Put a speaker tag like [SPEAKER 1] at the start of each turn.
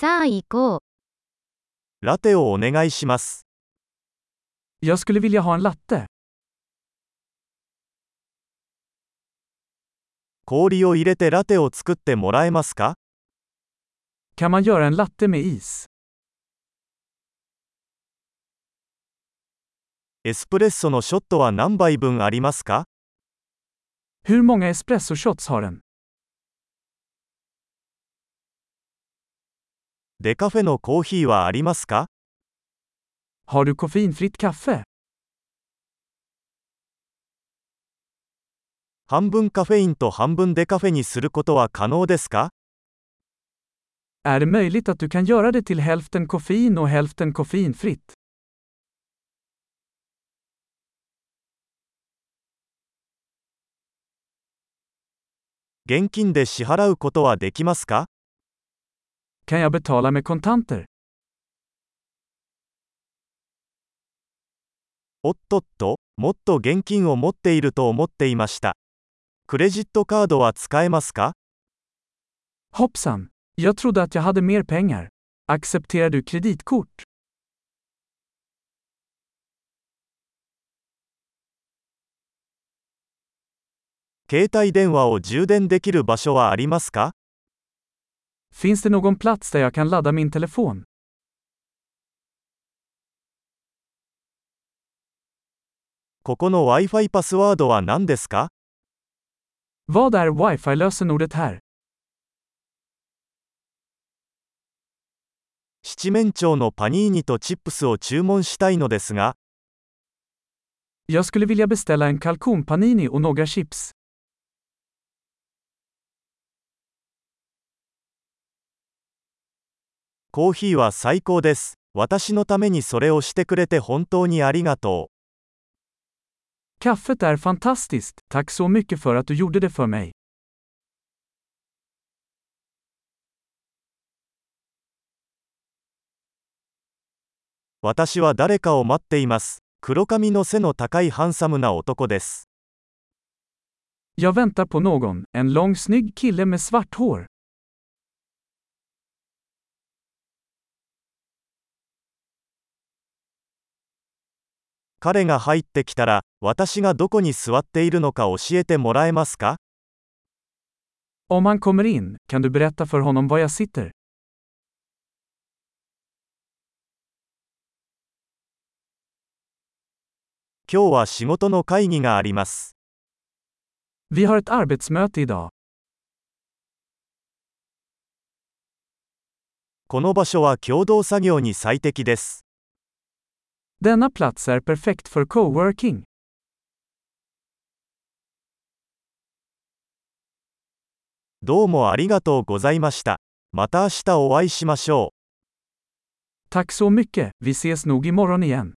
[SPEAKER 1] さあ行こう。
[SPEAKER 2] ラテをお願いします。
[SPEAKER 3] Jag skulle vilja ha en latte.
[SPEAKER 2] 氷を入れてラテを作ってもらえますか
[SPEAKER 3] Kan man göra en latte med is?
[SPEAKER 2] エスプレッソのショットは何杯分ありますか
[SPEAKER 3] Hur många espresso shots har den?
[SPEAKER 2] デカフェのコーヒーはありますか
[SPEAKER 3] Har du koffeinfritt kaffe?
[SPEAKER 2] 半分カフェインと半分デカフェにすることは可能ですか
[SPEAKER 3] Är det möjligt att du kan göra det till hälften koffein och hälften koffeinfritt?
[SPEAKER 2] 現金で支払うことはできますか
[SPEAKER 3] Kan jag betala med kontanter?
[SPEAKER 2] おっとっと、もっと現金を持っていると思っていました。クレジットカードは使えますか
[SPEAKER 3] Hoppsan! Jag trodde att jag hade mer pengar. Accepterar du kreditkort?
[SPEAKER 2] 携帯電話を充電できる場所はありますか
[SPEAKER 3] Finns det någon plats där jag kan ladda min telefon?
[SPEAKER 2] ここの Wi-Fi パスワードは何ですか
[SPEAKER 3] Vad är wifi-lösenordet här?
[SPEAKER 2] 七面鳥のパニーニとチップスを注文したいのですが、
[SPEAKER 3] Jag skulle vilja beställa en kalkonpanini och några chips.
[SPEAKER 2] コーヒーは最高です。私のためにそれをしてくれて本当にありがとう。
[SPEAKER 3] Kaffet är fantastiskt, tack så mycket för att du gjorde det för mig.
[SPEAKER 2] 私は誰かを待っています。黒髪の背の高いハンサムな男です。
[SPEAKER 3] Jag väntar på någon, en lång snygg kille med svart hår.
[SPEAKER 2] 彼が入ってきたら、私がどこに座っているのか教えてもらえますか
[SPEAKER 3] Om han kommer in, kan du berätta för honom var jag sitter?
[SPEAKER 2] 今日は仕事の会議があります。
[SPEAKER 3] Vi har ett arbetsmöte idag.
[SPEAKER 2] この場所は共同作業に最適です。
[SPEAKER 3] Denna plats är perfekt för coworking.
[SPEAKER 2] どうもありがとうございました。また明日お会いしましょう。
[SPEAKER 3] Tack så mycket, vi ses nog imorgon igen.